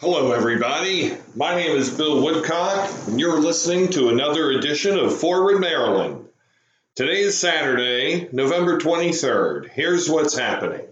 Hello, everybody. My name is Bill Woodcock, and you're listening to another edition of Forward Maryland. Today is Saturday, November 23rd. Here's what's happening.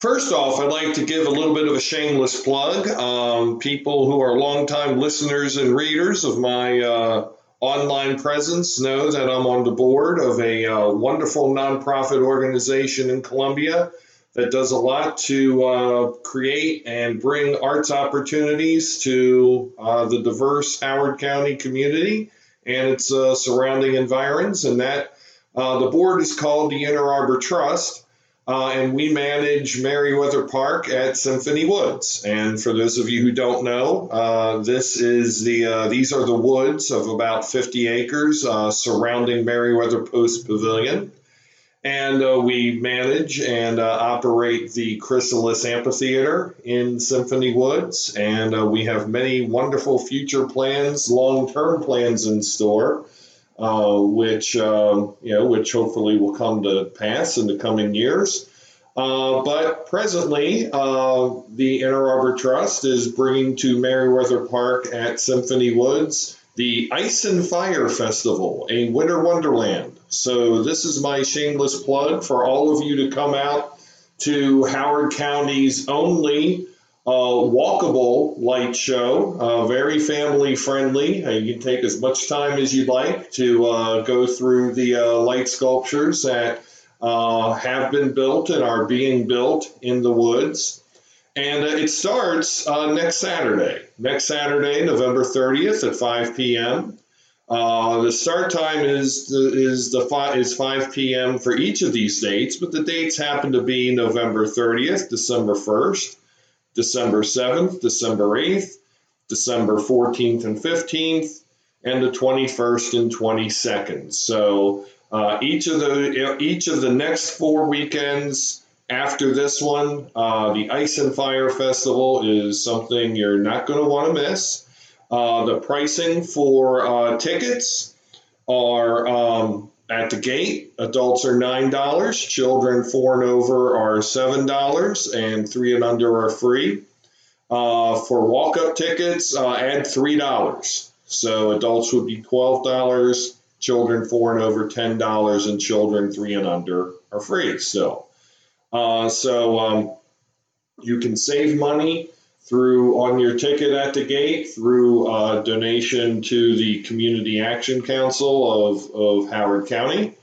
First off, I'd like to give a little bit of a shameless plug. Um, people who are longtime listeners and readers of my uh, online presence know that I'm on the board of a uh, wonderful nonprofit organization in Columbia that does a lot to uh, create and bring arts opportunities to uh, the diverse Howard County community and its uh, surrounding environs. And that uh, the board is called the Inner Arbor Trust. Uh, and we manage Merriweather Park at Symphony Woods. And for those of you who don't know, uh, this is the these are the woods of about 50 acres surrounding Merriweather Post Pavilion. And uh, we manage and uh, operate the Chrysalis Amphitheater in Symphony Woods. And we have many wonderful future plans, long term plans in store uh, which um, you know, which hopefully will come to pass in the coming years. Uh, but presently, uh, the Inner Arbor Trust is bringing to Merriweather Park at Symphony Woods the Ice and Fire Festival, a winter wonderland. So, this is my shameless plug for all of you to come out to Howard County's only uh, walkable light show, uh, very family friendly. Uh, you can take as much time as you'd like to uh, go through the uh, light sculptures that uh, have been built and are being built in the woods. And it starts next Saturday, next Saturday, November 30th at 5 p.m. the start time is is the is 5 p.m. for each of these dates, but the dates happen to be November 30th, December 1st, December 7th, December 8th, December 14th and 15th, and the 21st and 22nd. So uh, each of the each of the next four weekends after this one, uh, the Ice and Fire Festival is something you're not going to want to miss. Uh, the pricing for uh, tickets are um, at the gate, adults are $9, children four and over are $7, and three and under are free. Uh, for walk up tickets, uh, add $3. So adults would be $12, children four and over $10, and children three and under are free still. Uh, so um, you can save money through on your ticket at the gate through a donation to the Community Action Council of, of Howard County.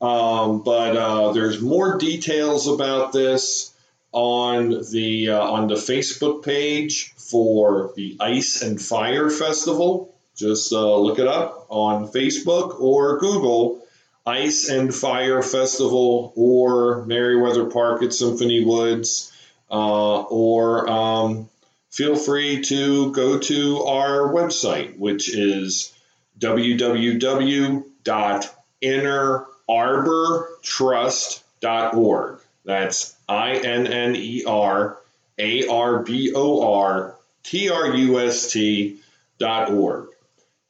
Um, but uh, there's more details about this on the uh, on the Facebook page for the Ice and Fire Festival. Just uh, look it up on Facebook or Google Ice and Fire Festival or Merriweather Park at Symphony Woods uh, or um, feel free to go to our website, which is www.innerarbortrust.org. That's I N N E R A R B O R T R U S T dot org.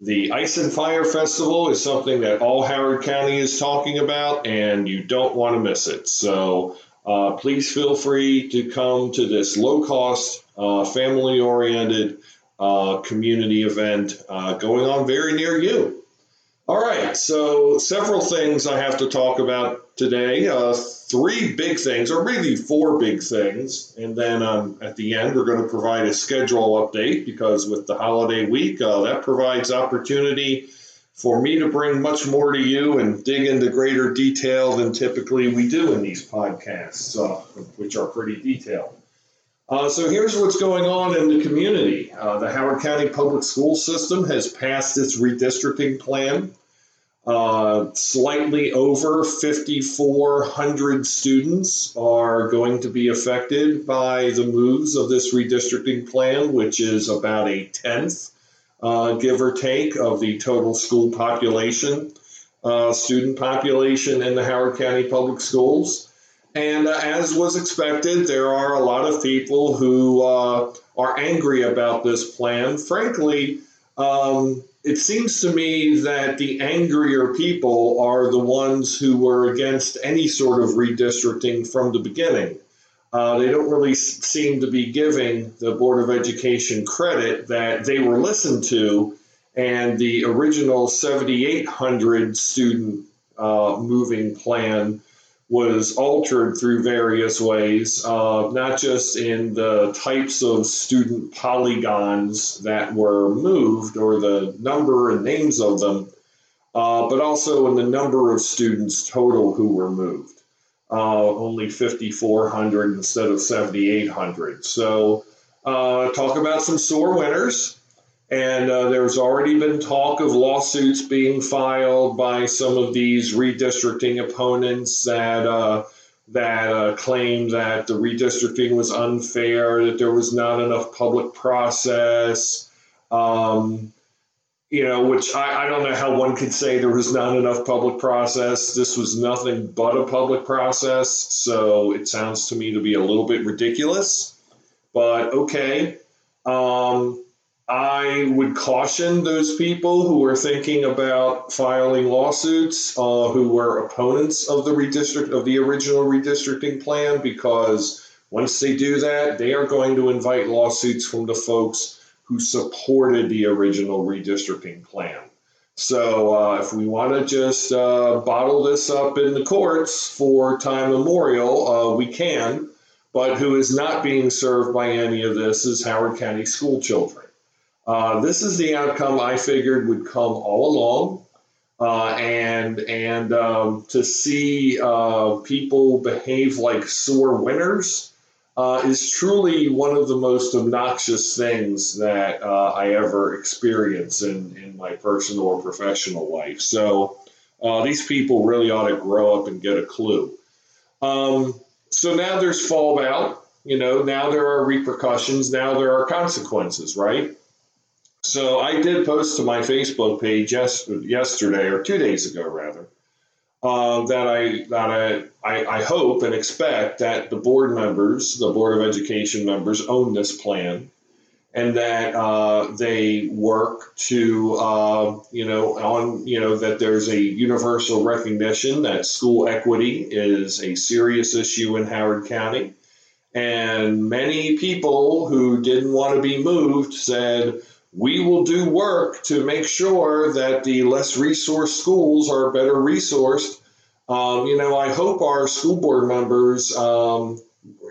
The Ice and Fire Festival is something that all Howard County is talking about, and you don't want to miss it. So uh, please feel free to come to this low cost, uh, family oriented uh, community event uh, going on very near you. All right, so several things I have to talk about today. Uh, three big things, or really four big things. And then um, at the end, we're going to provide a schedule update because with the holiday week, uh, that provides opportunity for me to bring much more to you and dig into greater detail than typically we do in these podcasts, uh, which are pretty detailed. Uh, so here's what's going on in the community. Uh, the Howard County Public School System has passed its redistricting plan. Uh, slightly over 5,400 students are going to be affected by the moves of this redistricting plan, which is about a tenth uh, give or take, of the total school population, uh, student population in the Howard County Public Schools. And uh, as was expected, there are a lot of people who uh, are angry about this plan. Frankly, um, it seems to me that the angrier people are the ones who were against any sort of redistricting from the beginning. Uh, they don't really seem to be giving the Board of Education credit that they were listened to, and the original 7,800 student uh, moving plan was altered through various ways, uh, not just in the types of student polygons that were moved or the number and names of them, uh, but also in the number of students total who were moved. Uh, only 5,400 instead of 7,800. So, uh, talk about some sore winners. And uh, there's already been talk of lawsuits being filed by some of these redistricting opponents that uh, that uh, claim that the redistricting was unfair, that there was not enough public process. Um, you know, which I, I don't know how one could say there was not enough public process. This was nothing but a public process, so it sounds to me to be a little bit ridiculous. But okay. Um, I would caution those people who are thinking about filing lawsuits, uh, who were opponents of the redistrict of the original redistricting plan, because once they do that, they are going to invite lawsuits from the folks who supported the original redistricting plan. So uh, if we want to just uh, bottle this up in the courts for time memorial, uh, we can. But who is not being served by any of this is Howard County school children. Uh, this is the outcome I figured would come all along. Uh, and and um, to see uh, people behave like sore winners uh, is truly one of the most obnoxious things that uh, I ever experience in, in my personal or professional life. So uh, these people really ought to grow up and get a clue. Um, so now there's fallout. You know, now there are repercussions. Now there are consequences, right? So I did post to my Facebook page yes, yesterday or two days ago, rather, uh, that I that I, I, I hope and expect that the board members, the board of education members, own this plan, and that uh, they work to uh, you know on you know that there's a universal recognition that school equity is a serious issue in Howard County, and many people who didn't want to be moved said we will do work to make sure that the less resourced schools are better resourced. Um, you know, I hope our school board members um,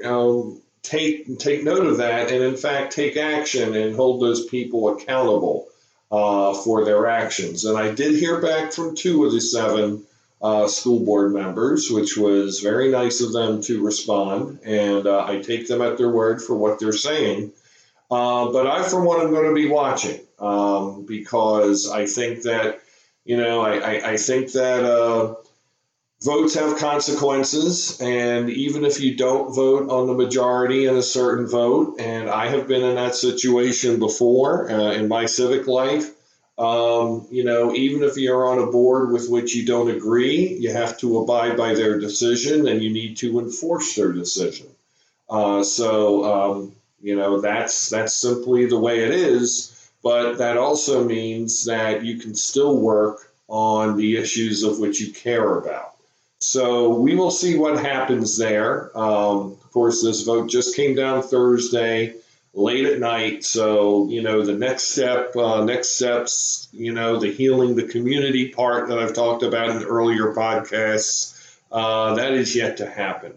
know, take take note of that and, in fact, take action and hold those people accountable uh, for their actions. And I did hear back from two of the seven uh, school board members, which was very nice of them to respond. And uh, I take them at their word for what they're saying. Uh, but I, for one, am going to be watching um, because I think that, you know, I, I, I think that uh, votes have consequences. And even if you don't vote on the majority in a certain vote, and I have been in that situation before uh, in my civic life, um, you know, even if you're on a board with which you don't agree, you have to abide by their decision and you need to enforce their decision. Uh, so, um, you know, that's that's simply the way it is. But that also means that you can still work on the issues of which you care about. So we will see what happens there. Um, of course, this vote just came down Thursday late at night. So, you know, the next step, uh, next steps, you know, the healing the community part that I've talked about in earlier podcasts, uh, that is yet to happen.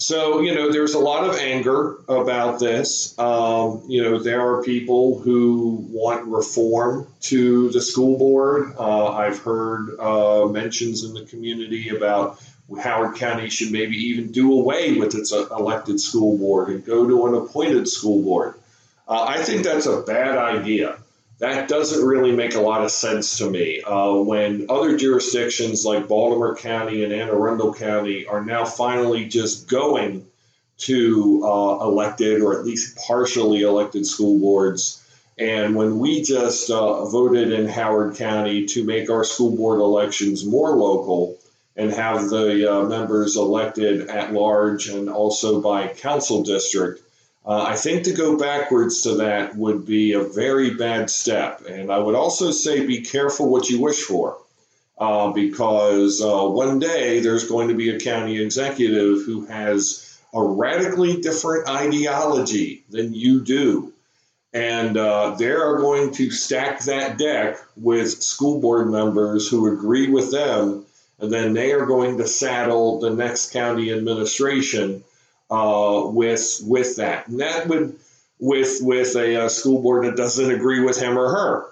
So, you know, there's a lot of anger about this. Um, you know, there are people who want reform to the school board. Uh, I've heard uh, mentions in the community about Howard County should maybe even do away with its uh, elected school board and go to an appointed school board. Uh, I think that's a bad idea that doesn't really make a lot of sense to me. Uh, when other jurisdictions like Baltimore County and Anne Arundel County are now finally just going to uh, elected or at least partially elected school boards. And when we just uh, voted in Howard County to make our school board elections more local and have the uh, members elected at large and also by council district, uh, I think to go backwards to that would be a very bad step. And I would also say be careful what you wish for. Uh, because uh, one day there's going to be a county executive who has a radically different ideology than you do. And uh, they are going to stack that deck with school board members who agree with them. And then they are going to saddle the next county administration uh, with with that. And that would with with a, a, school board that doesn't agree with him or her.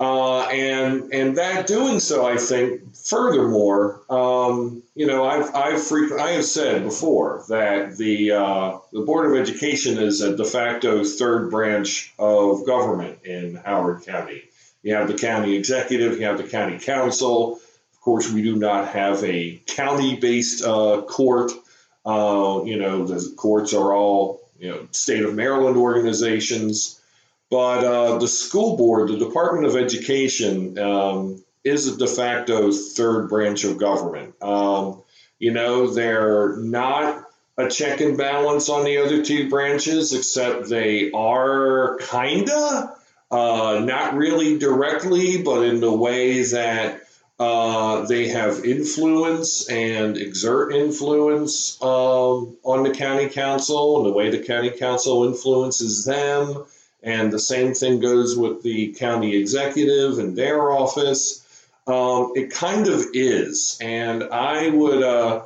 Uh, and and that doing so, I think, furthermore, um, you know, I've I've frequent, I have said before that the uh, the board of education is a de facto third branch of government in Howard County. You have the county executive, you have the county council. Of course, we do not have a county-based uh, court. Uh, you know, the courts are all you know state of Maryland organizations. But uh, the school board, the Department of Education, um, is a de facto third branch of government. Um, you know, they're not a check and balance on the other two branches, except they are kinda, uh, not really directly, but in the way that uh, they have influence and exert influence um, on the county council and the way the county council influences them. And the same thing goes with the county executive and their office. Um, it kind of is. And I would, uh,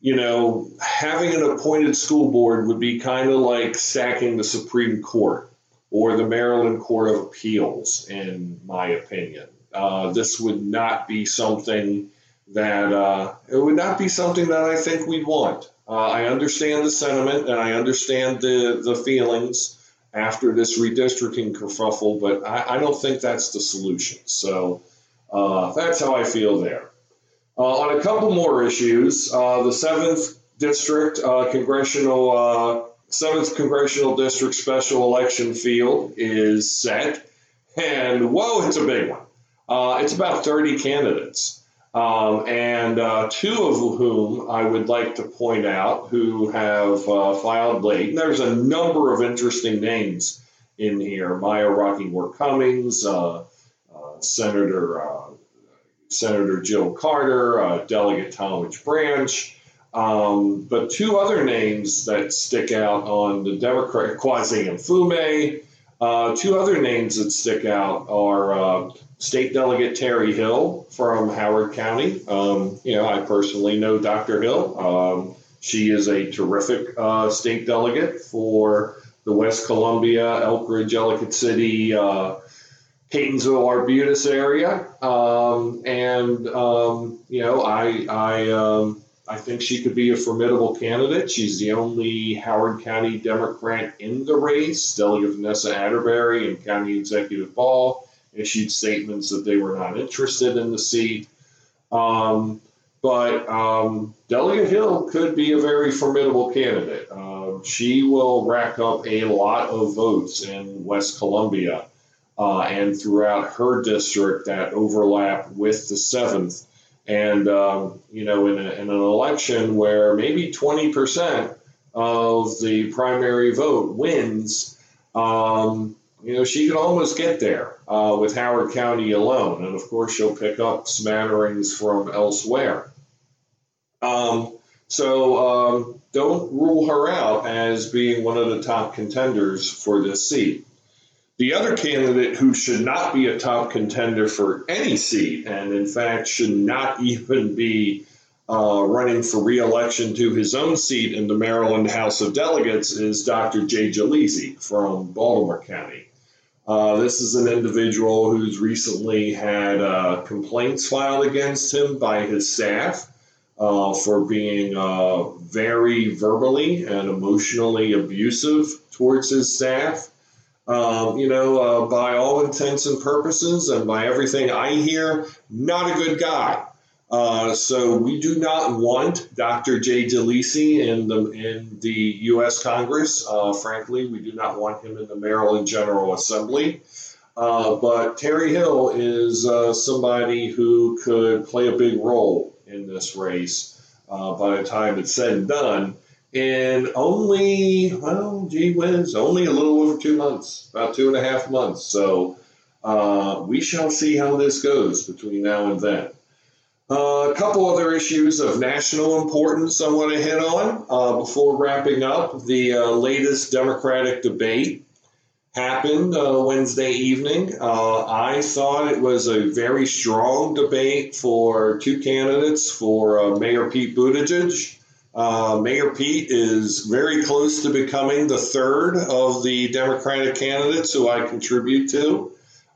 you know, having an appointed school board would be kind of like stacking the Supreme Court or the Maryland Court of Appeals, in my opinion. Uh, this would not be something that uh, it would not be something that I think we'd want. Uh, I understand the sentiment and I understand the the feelings after this redistricting kerfuffle, but I, I don't think that's the solution. So uh, that's how I feel there. Uh, on a couple more issues, the seventh district congressional seventh congressional district special election field is set, and whoa, it's a big one. Uh, it's about 30 candidates. Um, and uh, two of whom I would like to point out who have uh, filed late. And there's a number of interesting names in here Maya Rockeymoore Cummings, uh, uh Senator, uh, Senator Jill Carter, Delegate Talmadge Branch. Um, but two other names that stick out on the Democrat, Kweisi Mfume. Two other names that stick out are State Delegate Terri Hill from Howard County. Um, you know, I personally know Dr. Hill. Um, she is a terrific uh, state delegate for the West Columbia, Elkridge, Ellicott City, uh, Catonsville, Arbutus area. Um, and, um, you know, I, I, um, I think she could be a formidable candidate. She's the only Howard County Democrat in the race. Delegate Vanessa Atterbeary and County Executive Ball issued statements that they were not interested in the seat. Um, but um, Delegate Hill could be a very formidable candidate. Uh, she will rack up a lot of votes in West Columbia uh, and throughout her district that overlap with the seventh. And, um, you know, in, a, in, an election where maybe 20% of the primary vote wins, um, you know, she could almost get there uh, with Howard County alone. And of course, she'll pick up smatterings from elsewhere. Um, so um, don't rule her out as being one of the top contenders for this seat. The other candidate who should not be a top contender for any seat, and in fact should not even be uh, running for reelection to his own seat in the Maryland House of Delegates, is Dr. Jay Jalisi from Baltimore County. Uh, this is an individual who's recently had uh, complaints filed against him by his staff uh, for being uh, very verbally and emotionally abusive towards his staff. Um, you know, uh, by all intents and purposes, and by everything I hear, not a good guy. Uh, so we do not want Dr. Jay Jalisi in the in the U.S. Congress. Uh, frankly, we do not want him in the Maryland General Assembly. Uh, but Terri Hill is uh, somebody who could play a big role in this race uh, by the time it's said and done. In only, well, gee whiz, only a little over two months, about two and a half months. So we shall see how this goes between now and then. Uh, a couple other issues of national importance I want to hit on uh, before wrapping up. The uh, latest Democratic debate happened uh, Wednesday evening. Uh, I thought it was a very strong debate for two candidates for uh, Mayor Pete Buttigieg. Mayor Pete is very close to becoming the third of the Democratic candidates who I contribute to.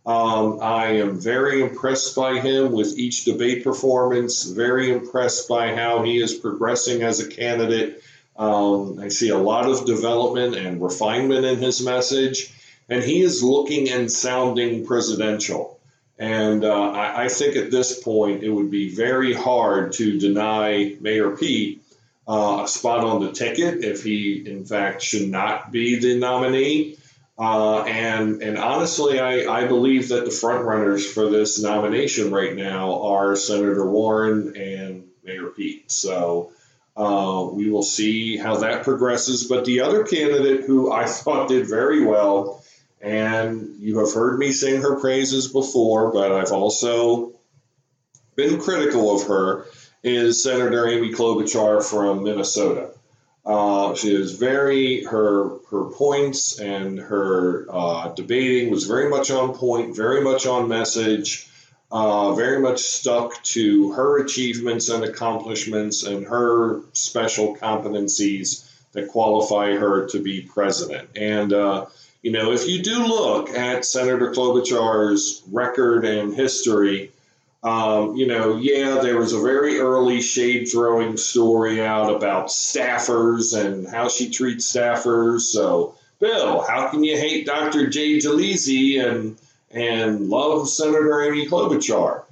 Um, I am very impressed by him with each debate performance, very impressed by how he is progressing as a candidate. Um, I see a lot of development and refinement in his message, and he is looking and sounding presidential. And uh, I, I, think at this point it would be very hard to deny Mayor Pete uh, a spot on the ticket if he, in fact, should not be the nominee. Uh, and and honestly, I, I believe that the front runners for this nomination right now are Senator Warren and Mayor Pete. So uh, we will see how that progresses. But the other candidate who I thought did very well, and you have heard me sing her praises before, but I've also been critical of her, is Senator Amy Klobuchar from Minnesota. Uh, she was very her her points and her uh, debating was very much on point, very much on message, uh, very much stuck to her achievements and accomplishments and her special competencies that qualify her to be president. And uh, you know, if you do look at Senator Klobuchar's record and history. Um, you know, yeah, there was a very early shade throwing story out about staffers and how she treats staffers. So, Bill, how can you hate Dr. Jay Jalisi and and love Senator Amy Klobuchar?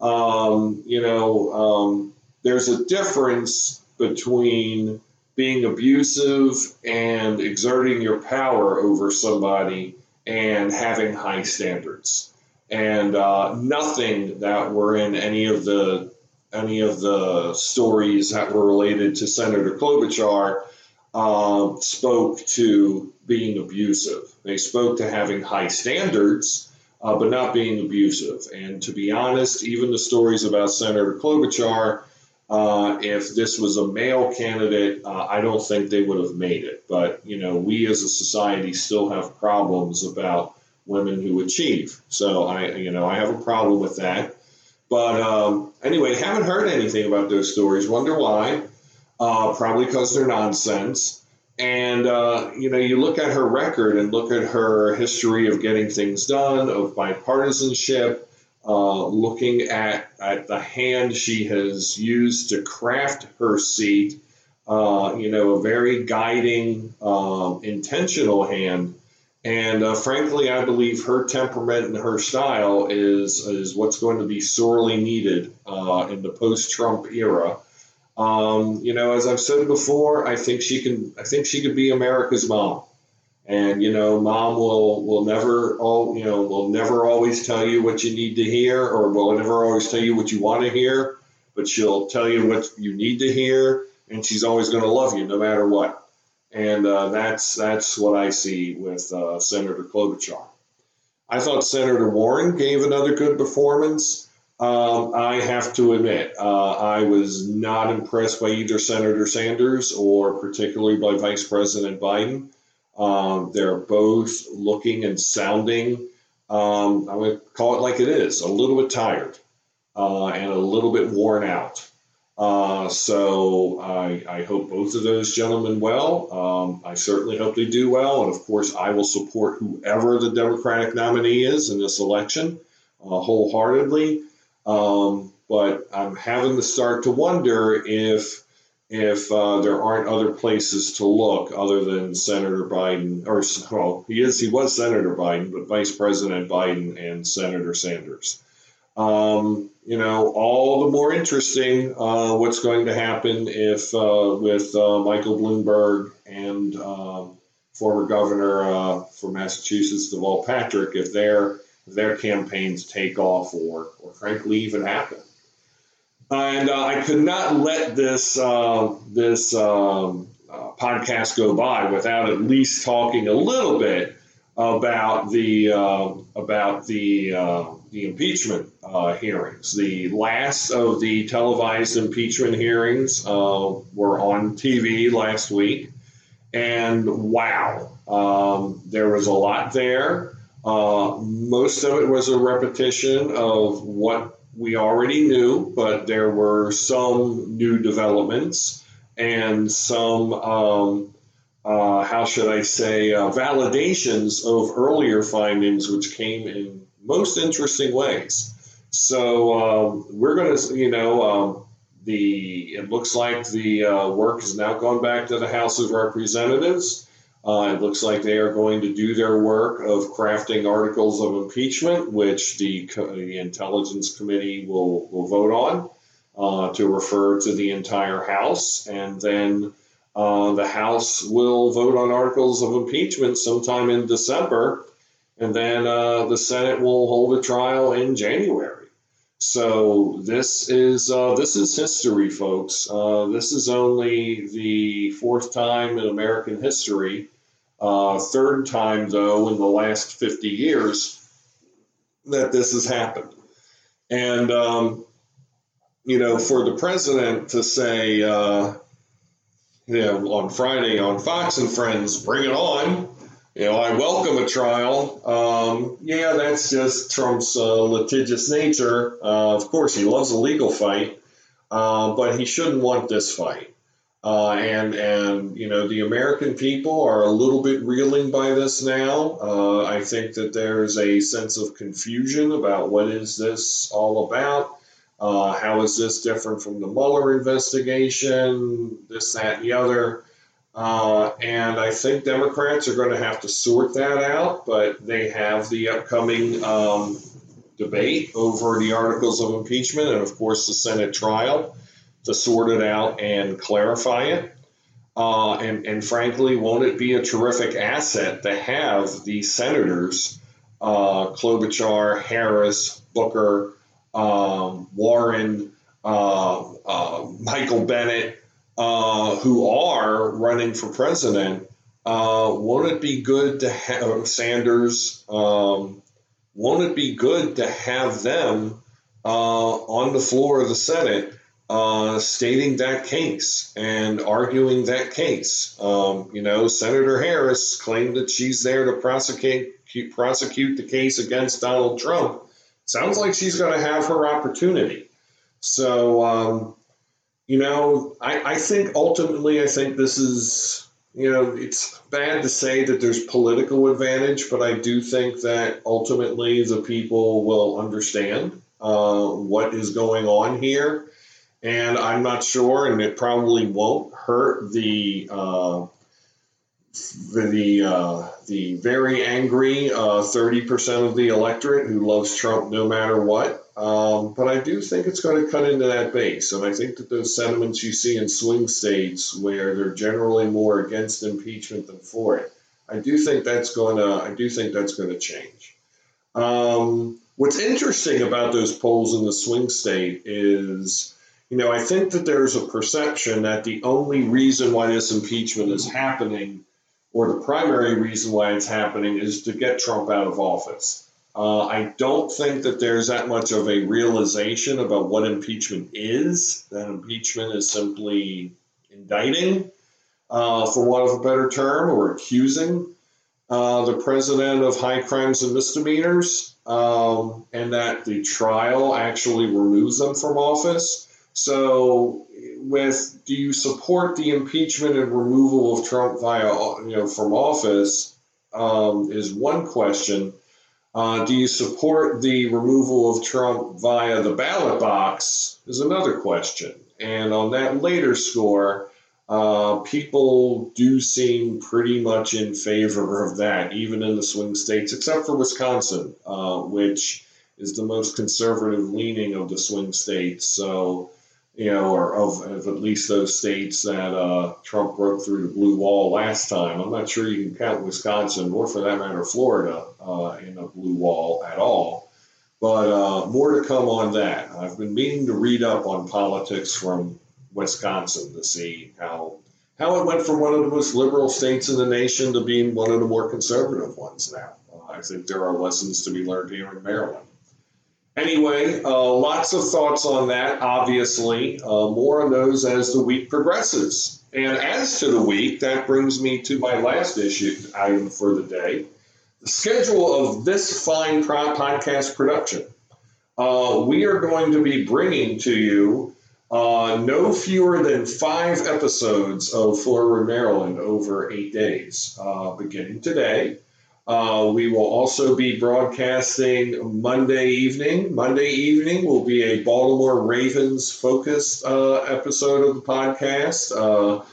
Um, you know, um, there's a difference between being abusive and exerting your power over somebody and having high standards and uh, nothing that were in any of the any of the stories that were related to Senator Klobuchar uh, spoke to being abusive. They spoke to having high standards, uh, but not being abusive. And to be honest, even the stories about Senator Klobuchar, uh, if this was a male candidate, uh, I don't think they would have made it. But you know, we as a society still have problems about women who achieve. So I, you know, I have a problem with that. But um, anyway, haven't heard anything about those stories. Wonder why? Uh, probably because they're nonsense. And uh, you know, you look at her record and look at her history of getting things done, of bipartisanship. Uh, looking at, at the hand she has used to craft her seat, uh, you know, a very guiding, um, intentional hand and uh, frankly, I believe her temperament and her style is is what's going to be sorely needed uh, in the post-Trump era. Um, you know, as I've said before, I think she can. I think she could be America's mom. And you know, mom will will never all you know will never always tell you what you need to hear, or will never always tell you what you want to hear. But she'll tell you what you need to hear, and she's always going to love you no matter what and uh, that's that's what I see with uh, Senator Klobuchar. I thought Senator Warren gave another good performance. Um, I have to admit, uh, I was not impressed by either Senator Sanders or particularly by Vice President Biden. Um, they're both looking and sounding, um, I'm going to call it like it is, a little bit tired uh, and a little bit worn out. Uh, so I, I, hope both of those gentlemen well. Um, I certainly hope they do well. And of course, I will support whoever the Democratic nominee is in this election uh, wholeheartedly. Um, but I'm having to start to wonder if if uh, there aren't other places to look other than Senator Biden, or well, he is he was Senator Biden, but Vice President Biden and Senator Sanders. Um, you know, all the more interesting uh, what's going to happen if uh, with uh, Michael Bloomberg and um, former governor uh, for Massachusetts, Deval Patrick, if their their campaigns take off or, or frankly even happen. And uh, I could not let this uh, this um, podcast go by without at least talking a little bit about the about the the impeachment uh, hearings. The last of the televised impeachment hearings uh, were on TV last week, and wow, um, there was a lot there. Uh, most of it was a repetition of what we already knew, but there were some new developments and some, um, uh, how should I say, uh, validations of earlier findings, which came in most interesting ways. So um, we're going to, you know, um, the it looks like the uh, work has now gone back to the House of Representatives. Uh, it looks like they are going to do their work of crafting articles of impeachment, which the, the Intelligence Committee will, will vote on uh, to refer to the entire House. And then uh, the House will vote on articles of impeachment sometime in December. And then uh, the Senate will hold a trial in January. So this is uh, this is history, folks. Uh, this is only the fourth time in American history uh, third time, though, in the last 50 years that this has happened. And, um, you know, for the president to say, uh, you know, on Friday on Fox and Friends, bring it on. You know, I welcome a trial. Um, yeah, that's just Trump's uh, litigious nature. Uh, of course, he loves a legal fight, uh, but he shouldn't want this fight. Uh, and and you know the American people are a little bit reeling by this now. Uh, I think that there's a sense of confusion about what is this all about. Uh, how is this different from the Mueller investigation? This, that, and the other. Uh, and I think Democrats are going to have to sort that out, but they have the upcoming um, debate over the articles of impeachment and, of course, the Senate trial to sort it out and clarify it. Uh, and, and frankly, won't it be a terrific asset to have these senators, uh, Klobuchar, Harris, Booker, um, Warren, uh, uh Michael Bennet, uh, who are running for president? Uh, won't it be good to have Sanders? Um, won't it be good to have them on the floor of the Senate? uh, stating that case and arguing that case. Um, you know, Senator Harris claimed that she's there to prosecute prosecute the case against Donald Trump. Sounds like she's going to have her opportunity. So, um, you know, I, I think ultimately, I think this is, you know, it's bad to say that there's political advantage, but I do think that ultimately the people will understand uh, what is going on here. And I'm not sure, and it probably won't hurt the uh, the uh, the very angry uh, thirty percent of the electorate who loves Trump no matter what. Um, but I do think it's going to cut into that base, and I think that those sentiments you see in swing states where they're generally more against impeachment than for it, I do think that's going to I do think that's going to change. Um, what's interesting about those polls in the swing state is you know, I think that there's a perception that the only reason why this impeachment is happening, or the primary reason why it's happening, is to get Trump out of office. Uh, I don't think that there's that much of a realization about what impeachment is. That impeachment is simply indicting, uh, for want of a better term, or accusing uh, the president of high crimes and misdemeanors, um, and that the trial actually removes them from office. So, with do you support the impeachment and removal of Trump via you know from office? Um, is one question. Uh, do you support the removal of Trump via the ballot box? Is another question. And on that later score, uh, people do seem pretty much in favor of that, even in the swing states, except for Wisconsin, uh, which is the most conservative leaning of the swing states. So you know, or of, of at least those states that uh, Trump broke through the blue wall last time. I'm not sure you can count Wisconsin, or for that matter, Florida, uh, in a blue wall at all. But uh, more to come on that. I've been meaning to read up on politics from Wisconsin to see how how it went from one of the most liberal states in the nation to being one of the more conservative ones now. Uh, I think there are lessons to be learned here in Maryland. Anyway, uh, lots of thoughts on that, obviously. Uh, more on those as the week progresses. And as to the week, that brings me to my last issue item for the day the schedule of this fine podcast production. Uh, we are going to be bringing to you uh, no fewer than five episodes of Forward Maryland over eight days, uh, beginning today. Uh, we will also be broadcasting Monday evening. Monday evening will be a Baltimore Ravens focused uh, episode of the podcast. Uh,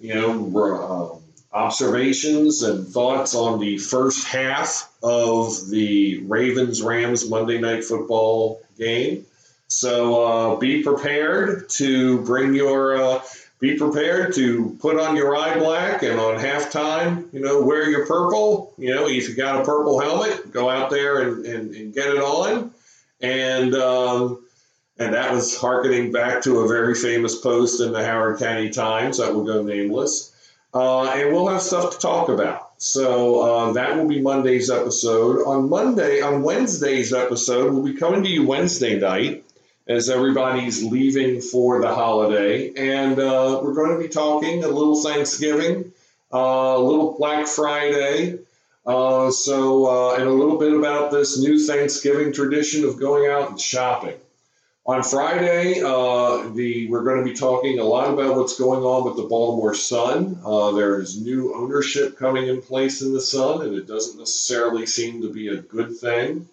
you know, uh, observations and thoughts on the first half of the Ravens Rams Monday Night Football game. So uh, be prepared to bring your uh, be prepared to put on your eye black and on halftime, you know, wear your purple. You know, if you got a purple helmet, go out there and, and, and get it on. And um, and that was harkening back to a very famous post in the Howard County Times that will go nameless. Uh, and we'll have stuff to talk about. So uh, that will be Monday's episode. On Monday, on Wednesday's episode, we'll be coming to you Wednesday night as everybody's leaving for the holiday. And uh, we're going to be talking a little Thanksgiving, uh, a little Black Friday. Uh, so, uh, and a little bit about this new Thanksgiving tradition of going out and shopping. On Friday, uh, the, we're going to be talking a lot about what's going on with the Baltimore Sun. Uh, there is new ownership coming in place in the Sun, and it doesn't necessarily seem to be a good thing.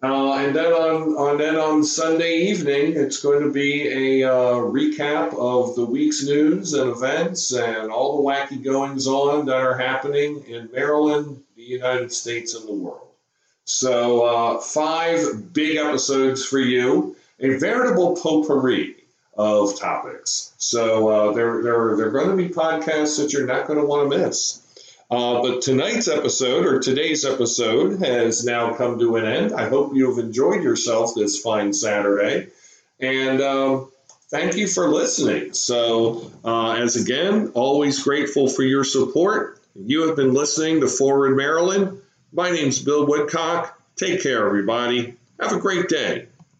Uh, and then on, on then on Sunday evening, it's going to be a uh, recap of the week's news and events and all the wacky goings on that are happening in Maryland, the United States, and the world. So uh, five big episodes for you, a veritable potpourri of topics. So uh, there, there, there are going to be podcasts that you're not going to want to miss. Uh, but tonight's episode, or today's episode, has now come to an end. I hope you have enjoyed yourself this fine Saturday. And um, thank you for listening. So, uh, as again, always grateful for your support. You have been listening to Forward Maryland. My name's Bill Woodcock. Take care, everybody. Have a great day.